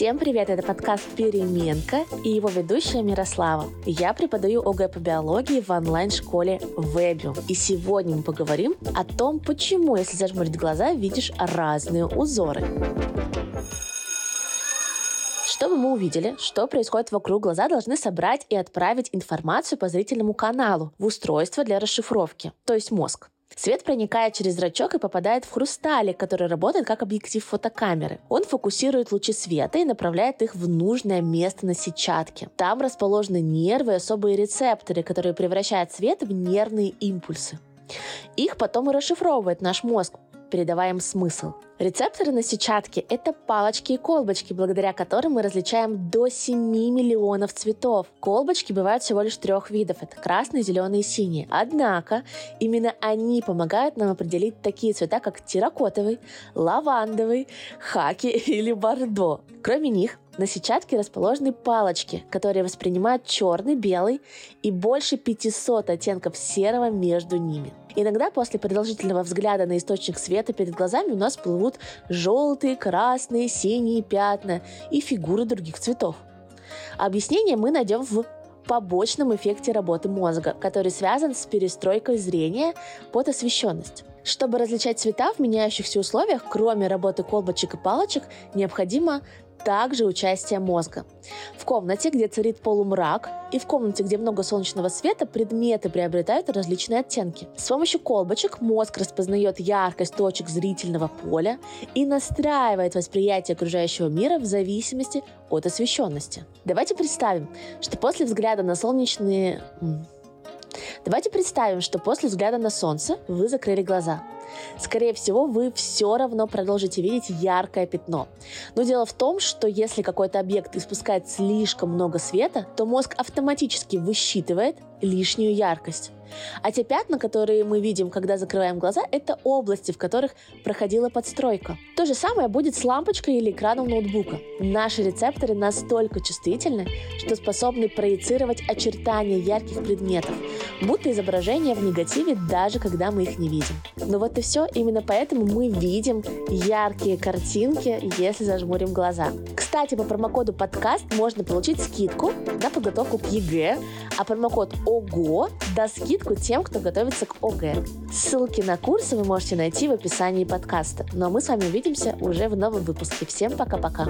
Всем привет, это подкаст «Переменка» и его ведущая Мирослава. Я преподаю ОГЭ по биологии в онлайн-школе Webium. И сегодня мы поговорим о том, почему, если зажмурить глаза, видишь разные узоры. Чтобы мы увидели, что происходит вокруг, глаза должны собрать и отправить информацию по зрительному каналу в устройство для расшифровки, то есть мозг. Свет проникает через зрачок и попадает в хрусталик, который работает как объектив фотокамеры. Он фокусирует лучи света и направляет их в нужное место на сетчатке. Там расположены нервы и особые рецепторы, которые превращают свет в нервные импульсы. Их потом и расшифровывает наш мозг, передавая им смысл. Рецепторы на сетчатке – это палочки и колбочки, благодаря которым мы различаем до 7 миллионов цветов. Колбочки бывают всего лишь трех видов – это красный, зеленый и синий. Однако именно они помогают нам определить такие цвета, как терракотовый, лавандовый, хаки или бордо. Кроме них, на сетчатке расположены палочки, которые воспринимают черный, белый и больше 500 оттенков серого между ними. Иногда после продолжительного взгляда на источник света перед глазами у нас плывут желтые, красные, синие пятна и фигуры других цветов. Объяснение мы найдем в побочном эффекте работы мозга, который связан с перестройкой зрения под освещенность. Чтобы различать цвета в меняющихся условиях, кроме работы колбочек и палочек, необходимо также участие мозга. В комнате, где царит полумрак, и в комнате, где много солнечного света, предметы приобретают различные оттенки. С помощью колбочек мозг распознает яркость точек зрительного поля и настраивает восприятие окружающего мира в зависимости от освещенности. Давайте представим, что после взгляда на солнечные... Давайте представим, что после взгляда на солнце вы закрыли глаза – скорее всего, вы все равно продолжите видеть яркое пятно. Но дело в том, что если какой-то объект испускает слишком много света, то мозг автоматически высчитывает лишнюю яркость. А те пятна, которые мы видим, когда закрываем глаза, это области, в которых проходила подстройка. То же самое будет с лампочкой или экраном ноутбука. Наши рецепторы настолько чувствительны, что способны проецировать очертания ярких предметов, будто изображение в негативе, даже когда мы их не видим. Но вот и все, именно поэтому мы видим яркие картинки, если зажмурим глаза. Кстати, по промокоду подкаст можно получить скидку на подготовку к ЕГЭ, а промокод ОГО даст скидку тем, кто готовится к ОГЭ. Ссылки на курсы вы можете найти в описании подкаста. Ну а мы с вами увидимся уже в новом выпуске. Всем пока-пока.